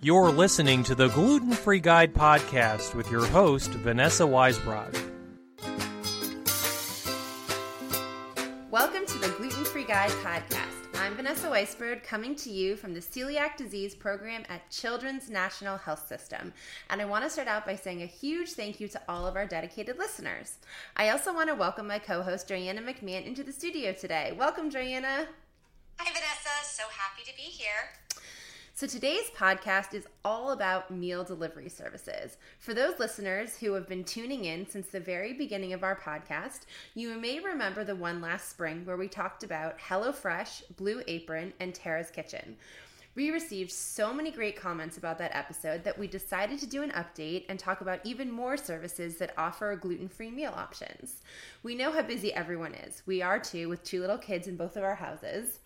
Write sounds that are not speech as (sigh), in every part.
You're listening to the Gluten Free Guide podcast with your host, Vanessa Weisbrod. Welcome to the Gluten Free Guide podcast. I'm Vanessa Weisbrod coming to you from the Celiac Disease Program at Children's National Health System. And I want to start out by saying a huge thank you to all of our dedicated listeners. I also want to welcome my co host, Joanna McMahon, into the studio today. Welcome, Joanna. Hi, Vanessa. So happy to be here. So, today's podcast is all about meal delivery services. For those listeners who have been tuning in since the very beginning of our podcast, you may remember the one last spring where we talked about HelloFresh, Blue Apron, and Terra's Kitchen. We received so many great comments about that episode that we decided to do an update and talk about even more services that offer gluten free meal options. We know how busy everyone is. We are too, with two little kids in both of our houses.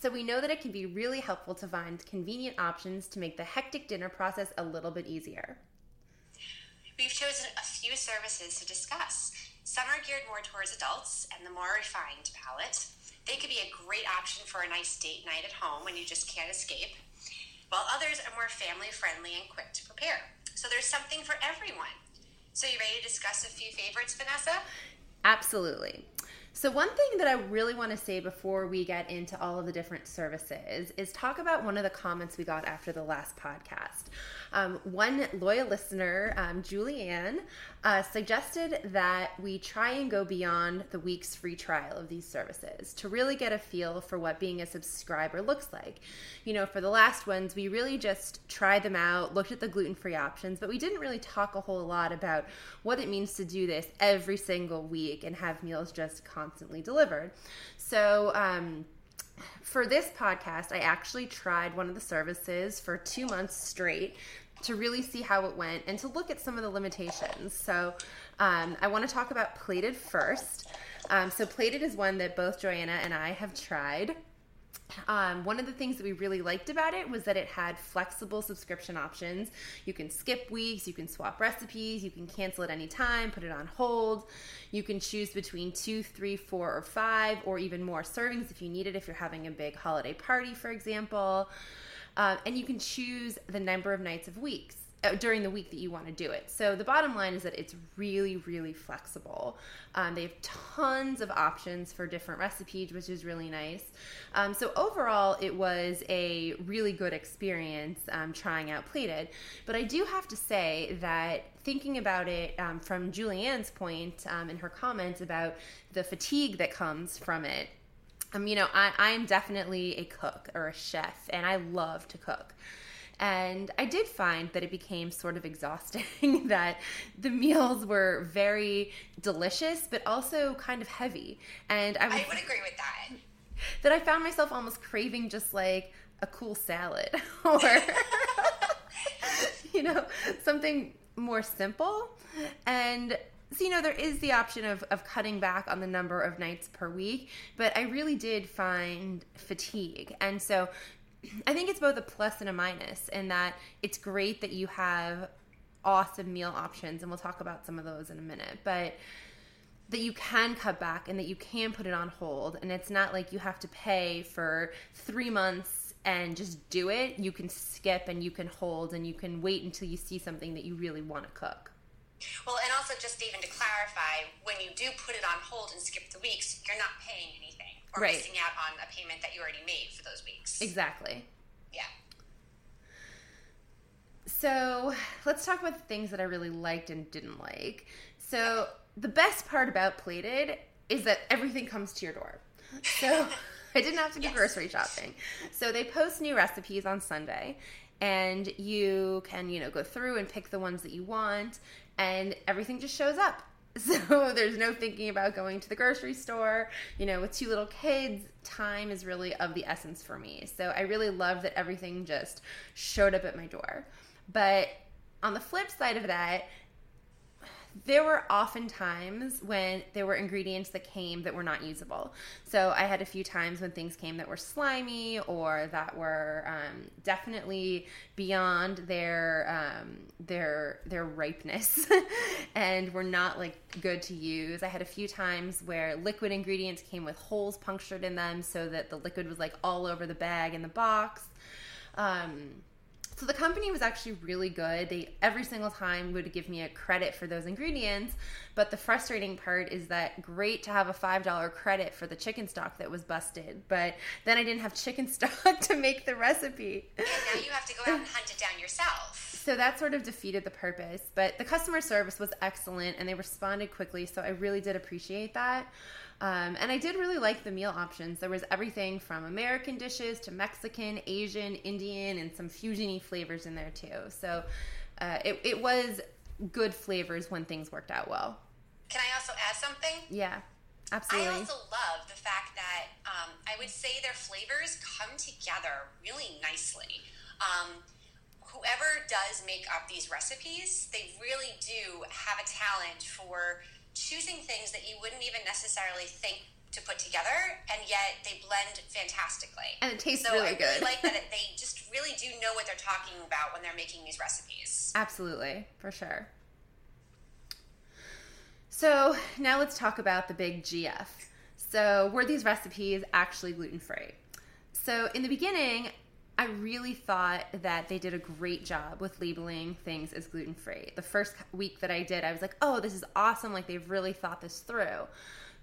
So we know that it can be really helpful to find convenient options to make the hectic dinner process a little bit easier. We've chosen a few services to discuss. Some are geared more towards adults and the more refined palate. They could be a great option for a nice date night at home when you just can't escape, while others are more family friendly and quick to prepare. So there's something for everyone. So, you ready to discuss a few favorites, Vanessa? Absolutely. So, one thing that I really want to say before we get into all of the different services is talk about one of the comments we got after the last podcast. Um, one loyal listener, um, Julianne, uh, suggested that we try and go beyond the week's free trial of these services to really get a feel for what being a subscriber looks like. You know, for the last ones, we really just tried them out, looked at the gluten free options, but we didn't really talk a whole lot about what it means to do this every single week and have meals just constantly delivered. So, um, for this podcast, I actually tried one of the services for two months straight to really see how it went and to look at some of the limitations. So, um, I want to talk about plated first. Um, so, plated is one that both Joanna and I have tried. Um, one of the things that we really liked about it was that it had flexible subscription options. You can skip weeks, you can swap recipes, you can cancel at any time, put it on hold. You can choose between two, three, four, or five, or even more servings if you need it, if you're having a big holiday party, for example. Um, and you can choose the number of nights of weeks uh, during the week that you want to do it. So the bottom line is that it's really, really flexible. Um, they have tons of options for different recipes, which is really nice. Um, so overall, it was a really good experience um, trying out Plated. But I do have to say that thinking about it um, from Julianne's point um, in her comments about the fatigue that comes from it. Um, you know, I, I'm definitely a cook or a chef, and I love to cook. And I did find that it became sort of exhausting, (laughs) that the meals were very delicious, but also kind of heavy. And I would, I would agree with that. That I found myself almost craving just like a cool salad (laughs) or, you know, something more simple. And so, you know, there is the option of, of cutting back on the number of nights per week, but I really did find fatigue. And so I think it's both a plus and a minus in that it's great that you have awesome meal options, and we'll talk about some of those in a minute, but that you can cut back and that you can put it on hold. And it's not like you have to pay for three months and just do it. You can skip and you can hold and you can wait until you see something that you really want to cook. Well, and also just even to clarify, when you do put it on hold and skip the weeks, you're not paying anything or Right. missing out on a payment that you already made for those weeks. Exactly. Yeah. So let's talk about the things that I really liked and didn't like. So the best part about Plated is that everything comes to your door. So (laughs) I didn't have to do Yes. grocery shopping. So they post new recipes on Sunday and you can, you know, go through and pick the ones that you want and everything just shows up. (laughs) So there's no thinking about going to the grocery store. You know, with two little kids, time is really of the essence for me. So I really love that everything just showed up at my door. But on the flip side of that, there were often times when there were ingredients that came that were not usable. So I had a few times when things came that were slimy or that were um, definitely beyond their um, their their ripeness (laughs) and were not like good to use. I had a few times where liquid ingredients came with holes punctured in them so that the liquid was like all over the bag and the box. Um, So the company was actually really good. They every single time would give me a credit for those ingredients. But the frustrating part is that great to have a five dollar credit for the chicken stock that was busted, but then I didn't have chicken (laughs) stock to make the recipe. And now you have to go out and hunt it down yourself. So that sort of defeated the purpose. But the customer service was excellent and they responded quickly. So I really did appreciate that. Um, and I did really like the meal options. There was everything from American dishes to Mexican, Asian, Indian, and some fusiony flavors in there too. So uh, it, it was good flavors when things worked out well. Can I also add something? Yeah, absolutely. I also love the fact that um, I would say their flavors come together really nicely. Um, whoever does make up these recipes, they really do have a talent for choosing things that you wouldn't even necessarily think to put together, and yet they blend fantastically. And it tastes so really I good. like that it, (laughs) they just really do know what they're talking about when they're making these recipes. Absolutely, for sure. So now let's talk about the big GF. So were these recipes actually gluten free? So in the beginning, I really thought that they did a great job with labeling things as gluten free. The first week that I did, I was like, oh, this is awesome. Like they've really thought this through.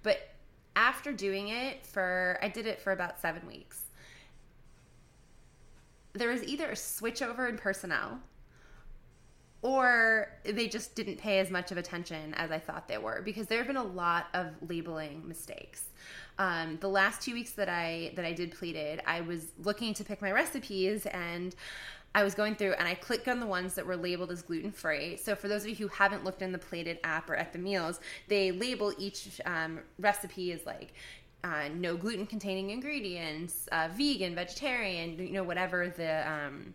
But after doing it for, I did it for about seven weeks. There was either a switchover in personnel or they just didn't pay as much of attention as I thought they were because there have been a lot of labeling mistakes. Um, the last two weeks that I that I did Plated, I was looking to pick my recipes and I was going through and I clicked on the ones that were labeled as gluten free. So for those of you who haven't looked in the plated app or at the meals, they label each um, recipe as like uh, no gluten containing ingredients, uh, vegan, vegetarian, you know whatever the um,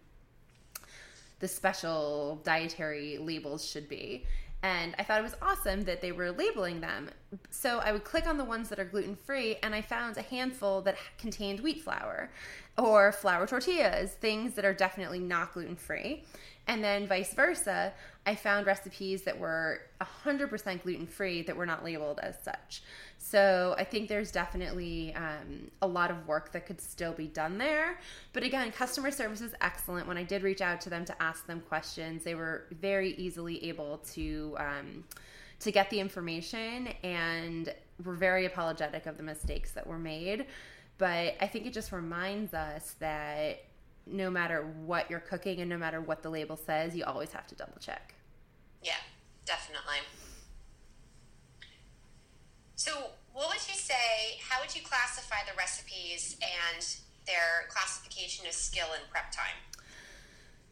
the special dietary labels should be. And I thought it was awesome that they were labeling them. So I would click on the ones that are gluten free, and I found a handful that contained wheat flour or flour tortillas, things that are definitely not gluten free. And then vice versa, I found recipes that were 100% gluten free that were not labeled as such. So I think there's definitely um, a lot of work that could still be done there. But again, customer service is excellent. When I did reach out to them to ask them questions, they were very easily able to. Um, to get the information and were very apologetic of the mistakes that were made. But I think it just reminds us that no matter what you're cooking and no matter what the label says, you always have to double check. Yeah, definitely. So, what would you say? How would you classify the recipes and their classification of skill and prep time?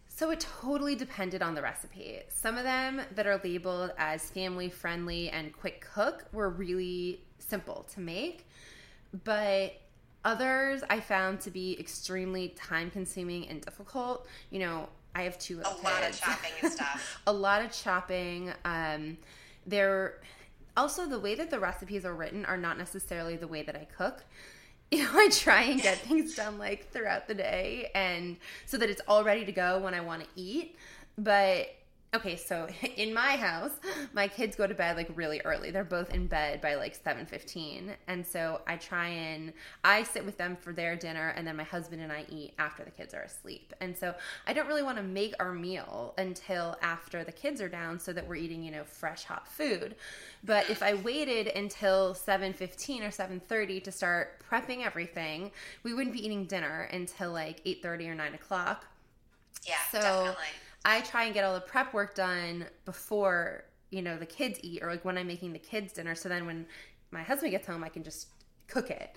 So it totally depended on the recipe. Some of them that are labeled as family friendly and quick cook were really simple to make, but others I found to be extremely time consuming and difficult. You know, I have two little A kids. lot of chopping and stuff. (laughs) a lot of chopping. Um, they're also the way that the recipes are written are not necessarily the way that I cook. (laughs) You know, I try and get things (laughs) done like throughout the day and so that it's all ready to go when I want to eat. But okay, so (laughs) in my house, my kids go to bed like really early. They're both in bed by like 7:15. And so I try and I sit with them for their dinner and then my husband and I eat after the kids are asleep. And so I don't really want to make our meal until after the kids are down so that we're eating, you know, fresh hot food. But if I waited until 7:15 or 7:30 to start prepping everything, we wouldn't be eating dinner until like 8:30 or 9 o'clock. Yeah, So definitely. I try and get all the prep work done before, you know, the kids eat or like when I'm making the kids dinner. So then when my husband gets home, I can just cook it.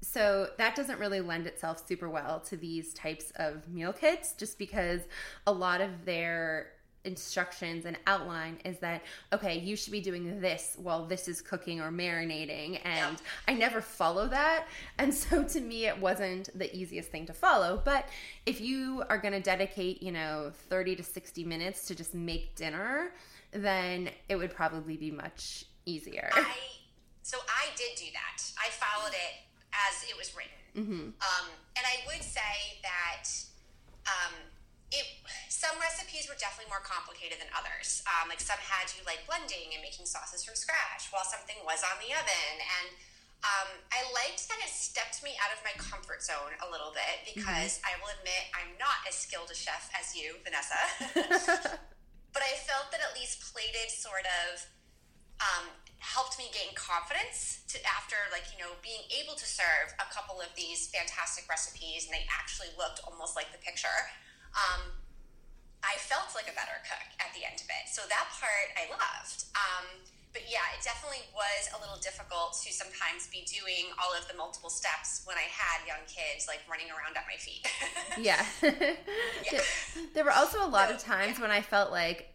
So that doesn't really lend itself super well to these types of meal kits just because a lot of their instructions and outline is that okay you should be doing this while this is cooking or marinating. And i never follow that. And so (laughs) to me it wasn't the easiest thing to follow. But if you are going to dedicate you know 30 to 60 minutes to just make dinner then it would probably be much easier. I so I did do that. I followed it as it was written, Mm-hmm. um, and I would say that um, it some recipes were definitely more complicated than others. Um, like some had you like blending and making sauces from scratch, while something was on the oven, and Um, I liked that it stepped me out of my comfort zone a little bit because mm-hmm. I will admit I'm not as skilled a chef as you, Vanessa. (laughs) but I felt that at least plated sort of um, helped me gain confidence to after like you know being able to serve a couple of these fantastic recipes and they actually looked almost like the picture. Um, I felt like a better cook at the end of it. So that part I loved. Um, but yeah, it definitely was a little difficult to sometimes be doing all of the multiple steps when I had young kids like running around at my feet. (laughs) yeah. (laughs) yeah. There were also a lot so, of times yeah. when I felt like,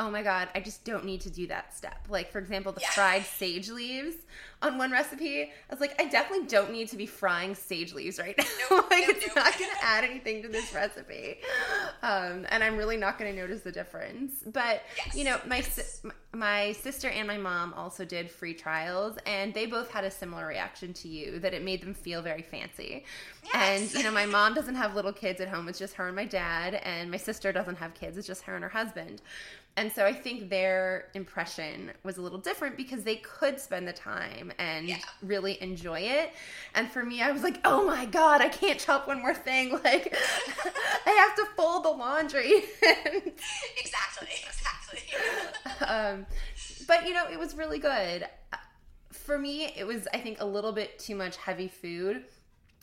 oh my God, I just don't need to do that step. Like, for example, the yeah. fried sage leaves on one recipe. I was like, I definitely don't need to be frying sage leaves right now. (laughs) Nope, like, nope, it's nope. not going to add anything to this recipe. Um, and I'm really not going to notice the difference. But, yes. you know, my, yes. my sister and my mom also did free trials, and they both had a similar reaction to you that it made them feel very fancy. Yes. And, you know, my mom doesn't have little kids at home, it's just her and my dad. And my sister doesn't have kids, it's just her and her husband. And so I think their impression was a little different because they could spend the time and yeah. really enjoy it. And for me, I was like, oh my God, I can't chop one more thing. (laughs) Like, (laughs) I have to fold the laundry. (laughs) exactly, exactly. um, but, you know, it was really good. For me, it was, I think, a little bit too much heavy food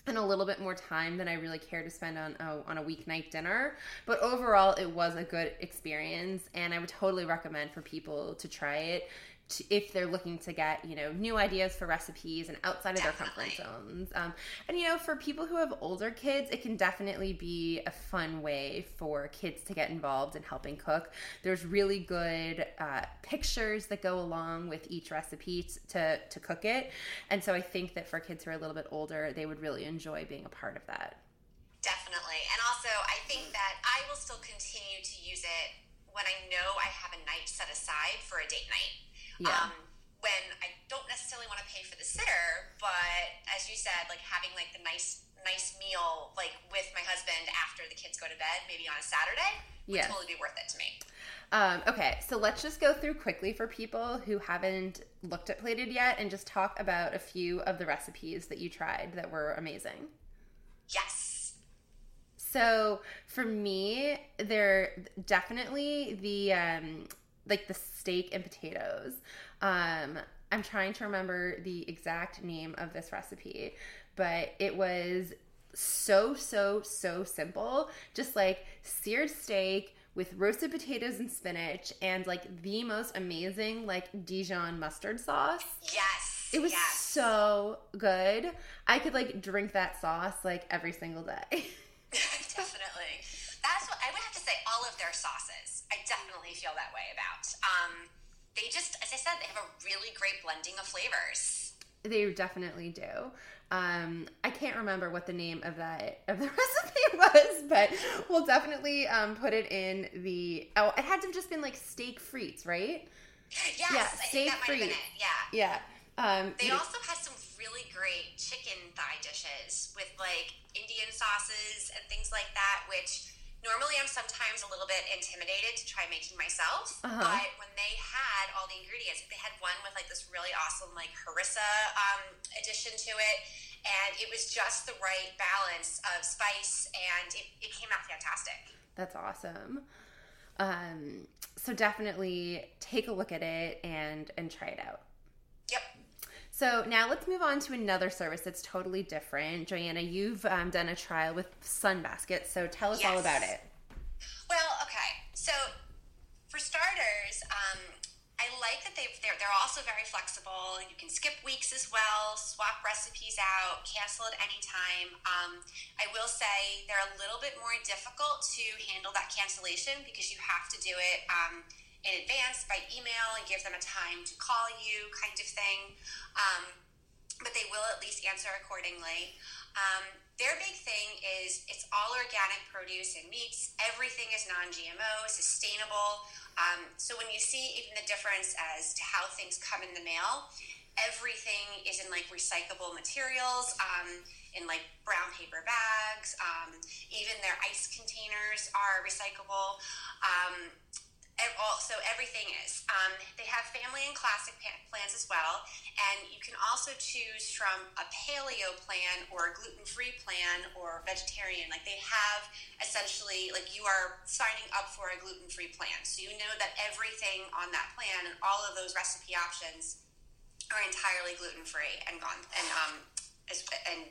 and a little bit more time than I really care to spend on a, on a weeknight dinner. But overall, it was a good experience, and I would totally recommend for people to try it to, if they're looking to get you know new ideas for recipes and outside of their comfort zones. Um, and you know for people who have older kids it can definitely be a fun way for kids to get involved in helping cook. There's really good uh, pictures that go along with each recipe to, to cook it. And so i think that for kids who are a little bit older they would really enjoy being a part of that. Definitely. And also i think that i will still continue to use it when i know i have a night set aside for a date night yeah. Um, when I don't necessarily want to pay for the sitter, but as you said, like having like the nice nice meal like with my husband after the kids go to bed, maybe on a Saturday, would yes. totally be worth it to me. Um, okay, so let's just go through quickly for people who haven't looked at plated yet and just talk about a few of the recipes that you tried that were amazing. Yes. So for me, they're definitely the um, like the steak and potatoes. Um, I'm trying to remember the exact name of this recipe, but it was so so so simple. Just like seared steak with roasted potatoes and spinach and like the most amazing like Dijon mustard sauce. Yes. It was yes. so good. I could like drink that sauce like every single day. (laughs) (laughs) Definitely. Sauces I definitely feel that way about. Um, they just, as I said, they have a really great blending of flavors. They definitely do. Um, I can't remember what the name of that of the (laughs) recipe was, but we'll definitely um, put it in the. Oh, it had to have just been like steak frites, right? Yes, yeah, steak frites. Yeah, yeah. Um, they also had some really great chicken thigh dishes with like Indian sauces and things like that, which normally I'm sometimes a little bit intimidated to try making myself, uh-huh. but when they had all the ingredients, they had one with like this really awesome like harissa um, addition to it, and it was just the right balance of spice, and it, it came out fantastic. That's awesome. Um, so definitely take a look at it and and try it out. Yep. So now let's move on to another service that's totally different. Joanna, you've um, done a trial with Sunbasket, so tell us yes. all about it. Well, okay. So for starters, um, I like that they they're, they're also very flexible. You can skip weeks as well, swap recipes out, cancel at any time. Um, I will say they're a little bit more difficult to handle that cancellation because you have to do it. Um, in advance by email and give them a time to call you, kind of thing. Um, but they will at least answer accordingly. Um, their big thing is it's all organic produce and meats. Everything is non GMO, sustainable. Um, so when you see even the difference as to how things come in the mail, everything is in like recyclable materials, um, in like brown paper bags. Um, even their ice containers are recyclable. Um, all, so everything is. Um, they have family and classic plans as well, and you can also choose from a paleo plan or a gluten-free plan or vegetarian. Like they have essentially, like you are signing up for a gluten-free plan, so you know that everything on that plan and all of those recipe options are entirely gluten-free and gone and um and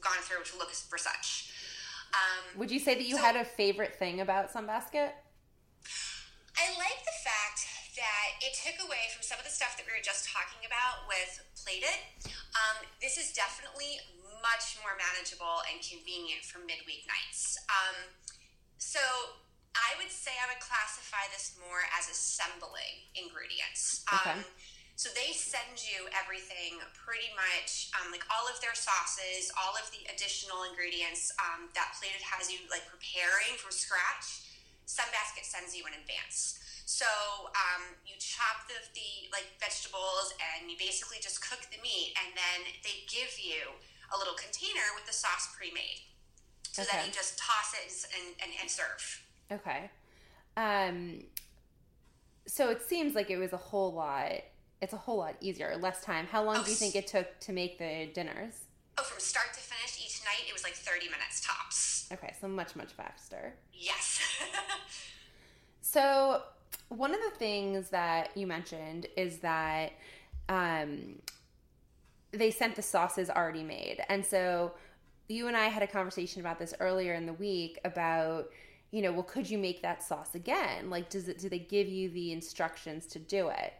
gone through to look for such. Um, Would you say that you so, had a favorite thing about Sunbasket? I like the fact that it took away from some of the stuff that we were just talking about with plated. Um, this is definitely much more manageable and convenient for midweek nights. Um, so I would say I would classify this more as assembling ingredients. Um, So they send you everything pretty much, um, like all of their sauces, all of the additional ingredients um, that Plated has you like preparing from scratch Sunbasket sends you in advance. So um, you chop the, the like vegetables and you basically just cook the meat, and then they give you a little container with the sauce pre-made. So okay. then you just toss it and, and, and serve. Okay. Um, so it seems like it was a whole lot. It's a whole lot easier, less time. How long oh, do you think it took to make the dinners? Oh, from start to finish each night, it was like 30 minutes tops. Okay, so much, much faster. Yes. (laughs) so, one of the things that you mentioned is that um, they sent the sauces already made. And so, you and I had a conversation about this earlier in the week about, you know, well, could you make that sauce again? Like, does it, do they give you the instructions to do it?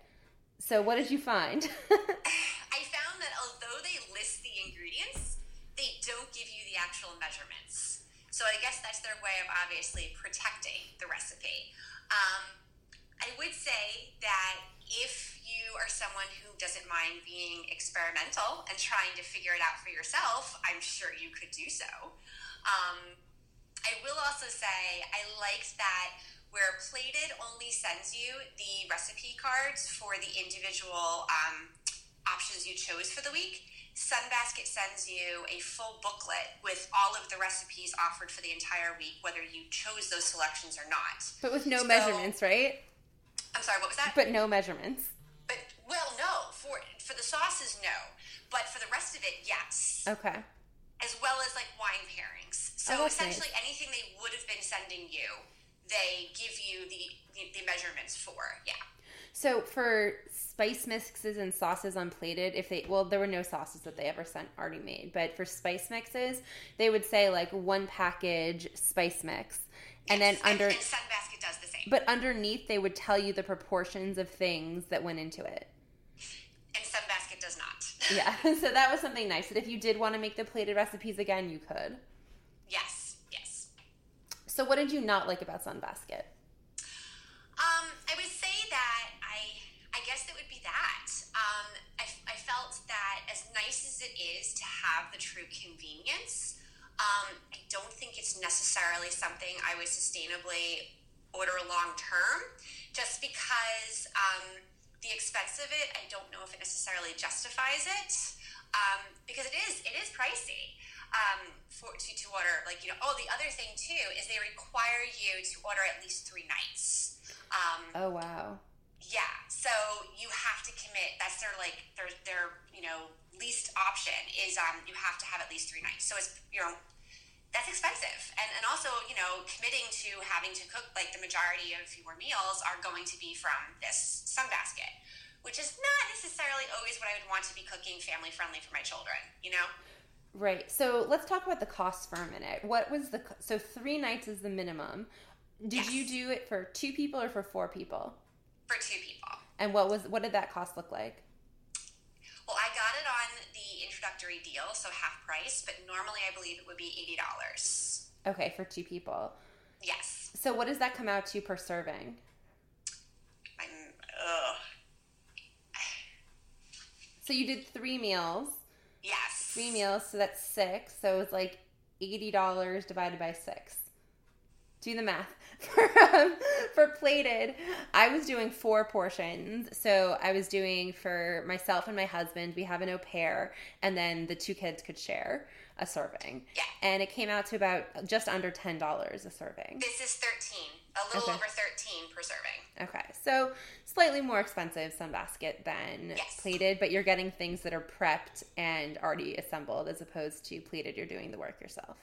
So, what did you find? (laughs) I found that although they list the ingredients, they don't give you the actual measurements. So I guess that's their way of obviously protecting the recipe. Um, I would say that if you are someone who doesn't mind being experimental and trying to figure it out for yourself, I'm sure you could do so. Um, I will also say I liked that where Plated only sends you the recipe cards for the individual um, options you chose for the week. Sunbasket sends you a full booklet with all of the recipes offered for the entire week, whether you chose those selections or not. But with no so, measurements, right? I'm sorry, what was that? But no measurements. But well, no. For for the sauces, no. But for the rest of it, yes. Okay. As well as like wine pairings. So oh, essentially, nice. anything they would have been sending you, they give you the, the the measurements for. Yeah. So for spice mixes and sauces on Plated, if they well, there were no sauces that they ever sent already made, but for spice mixes, they would say like one package spice mix. And yes, then under and, and Sunbasket does the same. But underneath they would tell you the proportions of things that went into it. And Sunbasket does not. (laughs) yeah. (laughs) So that was something nice. That if you did want to make the plated recipes again, you could. Yes, yes. So what did you not like about Sunbasket? Have the true convenience, um, I don't think it's necessarily something I would sustainably order long term, just because um, the expense of it, I don't know if it necessarily justifies it, um, because it is it is pricey. Um, for to, to order like you know oh the other thing too is they require you to order at least three nights um, oh wow yeah, so you have to commit. That's their like their their you know least option is um you have to have at least three nights. So it's you know that's expensive, and and also you know committing to having to cook like the majority of your meals are going to be from this sunbasket, which is not necessarily always what I would want to be cooking family friendly for my children. You know. Right. So let's talk about the cost for a minute. What was the so three nights is the minimum? Did yes. you do it for two people or for four people? for two people. And what was what did that cost look like? Well, I got it on the introductory deal, so half price, but normally I believe it would be eighty dollars. Okay, for two people. Yes. So what does that come out to per serving? I'm ugh. So you did three meals. Yes. Three meals, so that's six. So it was like eighty dollars divided by six. Do the math. (laughs) for, um, for plated, I was doing four portions. So I was doing for myself and my husband, we have an au pair, and then the two kids could share a serving. Yeah. And it came out to about just under $10 a serving. This is 13 A little Okay. over 13 per serving. Okay, so slightly more expensive Sunbasket than Yes. plated, but you're getting things that are prepped and already assembled as opposed to plated, you're doing the work yourself.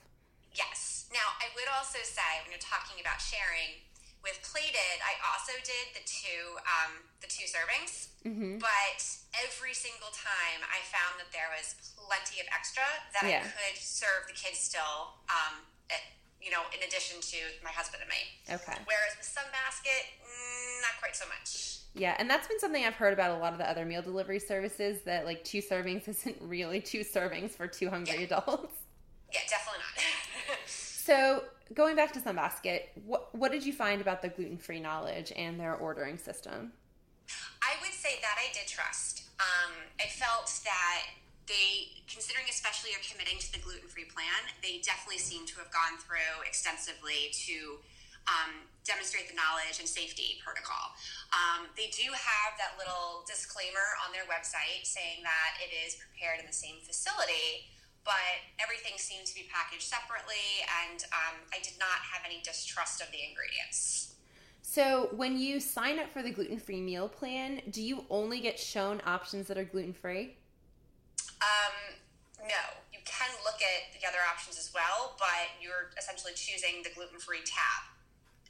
Yes. Now, I would also say when you're talking about sharing with plated, I also did the two um, the two servings, Mm-hmm. but every single time I found that there was plenty of extra that Yeah. I could serve the kids still. Um, at, you know, in addition to my husband and me. Okay. Whereas with Sunbasket, mm, not quite so much. Yeah, and that's been something I've heard about a lot of the other meal delivery services that like two servings (laughs) isn't really two servings for two hungry adults. Yeah, definitely not. So going back to Sunbasket, what what did you find about the gluten free knowledge and their ordering system? I would say that I did trust. Um, I felt that they, considering especially you're committing to the gluten free plan, they definitely seem to have gone through extensively to um, demonstrate the knowledge and safety protocol. Um, they do have that little disclaimer on their website saying that it is prepared in the same facility. But everything seemed to be packaged separately, and um, I did not have any distrust of the ingredients. So when you sign up for the gluten free meal plan, do you only get shown options that are gluten free? Um, no, you can look at the other options as well, but you're essentially choosing the gluten free tab.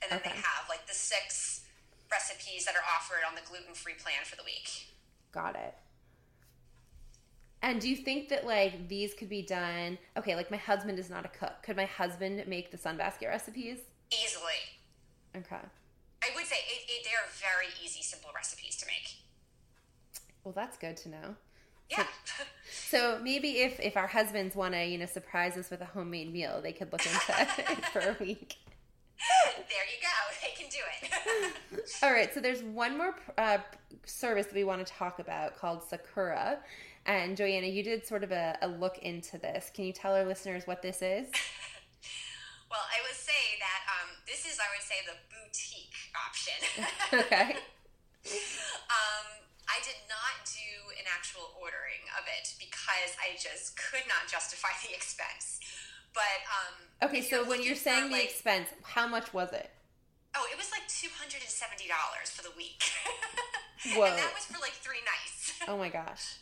And then Okay. they have like the six recipes that are offered on the gluten free plan for the week. Got it. And do you think that like these could be done? Okay, like my husband is not a cook. Could my husband make the Sunbasket recipes? Easily. Okay. I would say it, it, they are very easy, simple recipes to make. Well, that's good to know. Yeah. So maybe if if our husbands want to, you know, surprise us with a homemade meal, they could look into (laughs) it for a week. there you go. They can do it. (laughs) All right, so there's one more uh, service that we want to talk about called Sakara. And Joanna, you did sort of a, a look into this. Can you tell our listeners what this is? (laughs) well, I would say that um, this is, I would say, the boutique option. (laughs) okay. (laughs) Um, I did not do an actual ordering of it because I just could not justify the expense. But um, Okay, so when you're saying the expense, how much was it? oh, it was like two hundred and seventy dollars for the week, Whoa. and that was for like three nights. Oh my gosh.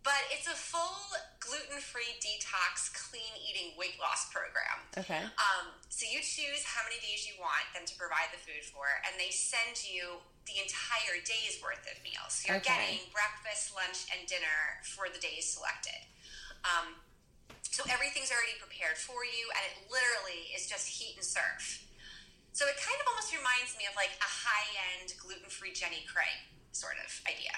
But it's a full gluten-free detox, clean eating weight loss program. Okay. Um, so you choose how many days you want them to provide the food for, and they send you the entire day's worth of meals. So you're Okay. getting breakfast, lunch, and dinner for the days selected. Um, so everything's already prepared for you, and it literally is just heat and serve. So it kind of almost reminds me of like a high-end gluten-free Jenny Craig sort of idea.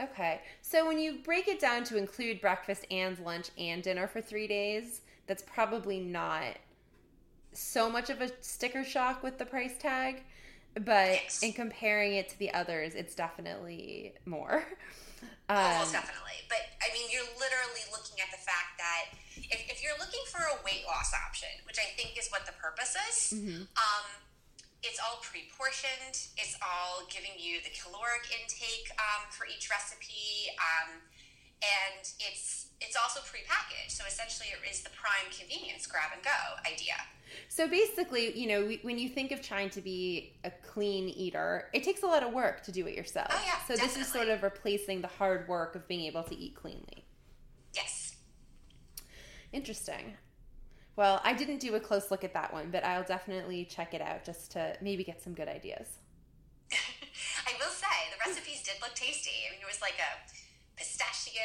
Okay. So when you break it down to include breakfast and lunch and dinner for three days, that's probably not so much of a sticker shock with the price tag. But Yes. in comparing it to the others, it's definitely more. (laughs) Um, Almost definitely. But I mean, you're literally looking at the fact that if, if you're looking for a weight loss option, which I think is what the purpose is, um, it's all pre-portioned. It's all giving you the caloric intake um, for each recipe, um, and it's it's also pre-packaged. So essentially, it is the prime convenience grab and go idea. So basically, you know, when you think of trying to be a clean eater, it takes a lot of work to do it yourself. Oh, yeah, so this is sort of replacing the hard work of being able to eat cleanly. Yes. Interesting. Well, I didn't do a close look at that one, but I'll definitely check it out just to maybe get some good ideas. (laughs) I will say the recipes did look tasty. I mean, it was like a pistachio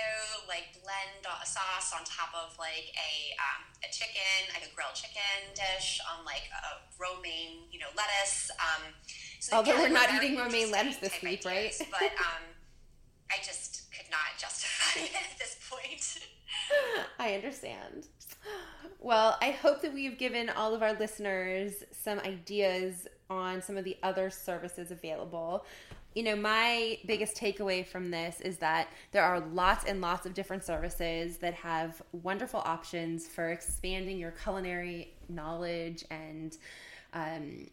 like blend sauce on top of like a um, a chicken, like a grilled chicken dish on like a romaine, you know, lettuce. Um, so Although we're not eating romaine lettuce this week, ideas, right? But um, I just could not justify (laughs) it at this point. (laughs) I understand. Well, I hope that we've given all of our listeners some ideas on some of the other services available. You know, my biggest takeaway from this is that there are lots and lots of different services that have wonderful options for expanding your culinary knowledge and um,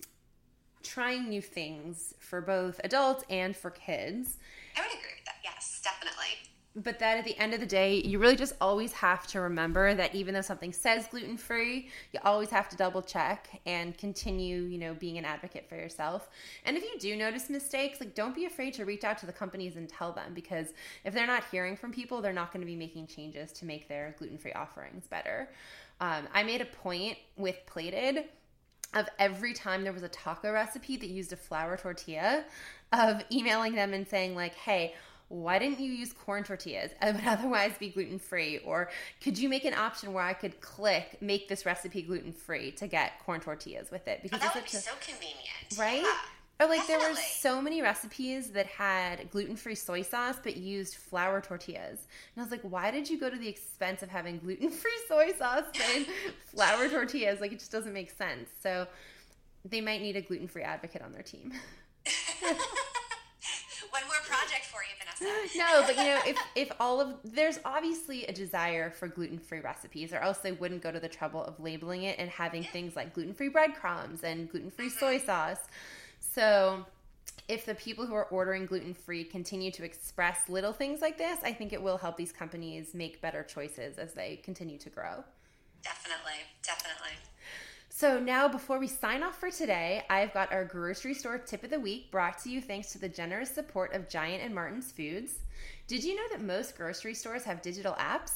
trying new things for both adults and for kids. I would agree with that. Yes, definitely. But that at the end of the day, you really just always have to remember that even though something says gluten free, you always have to double check and continue, you know, being an advocate for yourself. And if you do notice mistakes, like don't be afraid to reach out to the companies and tell them because if they're not hearing from people, they're not going to be making changes to make their gluten free offerings better. Um, I made a point with Plated of every time there was a taco recipe that used a flour tortilla, of emailing them and saying, like, hey, why didn't you use corn tortillas? It would (laughs) otherwise be gluten free. Or could you make an option where I could click make this recipe gluten free to get corn tortillas with it? Because oh, that would be so convenient, right? Yeah. Or like Definitely. there were so many recipes that had gluten-free soy sauce but used flour tortillas. And I was like, why did you go to the expense of having gluten-free (laughs) soy sauce and (laughs) flour tortillas? Like it just doesn't make sense. So they might need a gluten-free advocate on their team. One more project for you, Vanessa. (laughs) no, but you know, if if all of there's obviously a desire for gluten-free recipes, or else they wouldn't go to the trouble of labeling it and having things like gluten-free breadcrumbs and gluten-free mm-hmm. soy sauce. So, if the people who are ordering gluten-free continue to express little things like this, I think it will help these companies make better choices as they continue to grow. Definitely, definitely. So, now before we sign off for today, I've got our grocery store tip of the week brought to you thanks to the generous support of Giant and Martin's Foods. Did you know that most grocery stores have digital apps?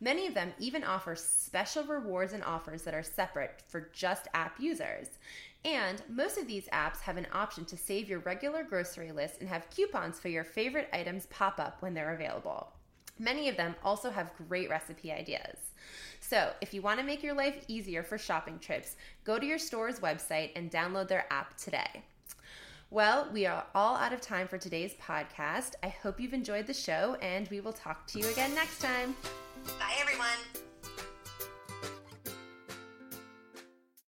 Many of them even offer special rewards and offers that are separate for just app users. And most of these apps have an option to save your regular grocery list and have coupons for your favorite items pop up when they're available. Many of them also have great recipe ideas. So, if you want to make your life easier for shopping trips, go to your store's website and download their app today. Well, we are all out of time for today's podcast. I hope you've enjoyed the show, and we will talk to you again next time. Bye, everyone.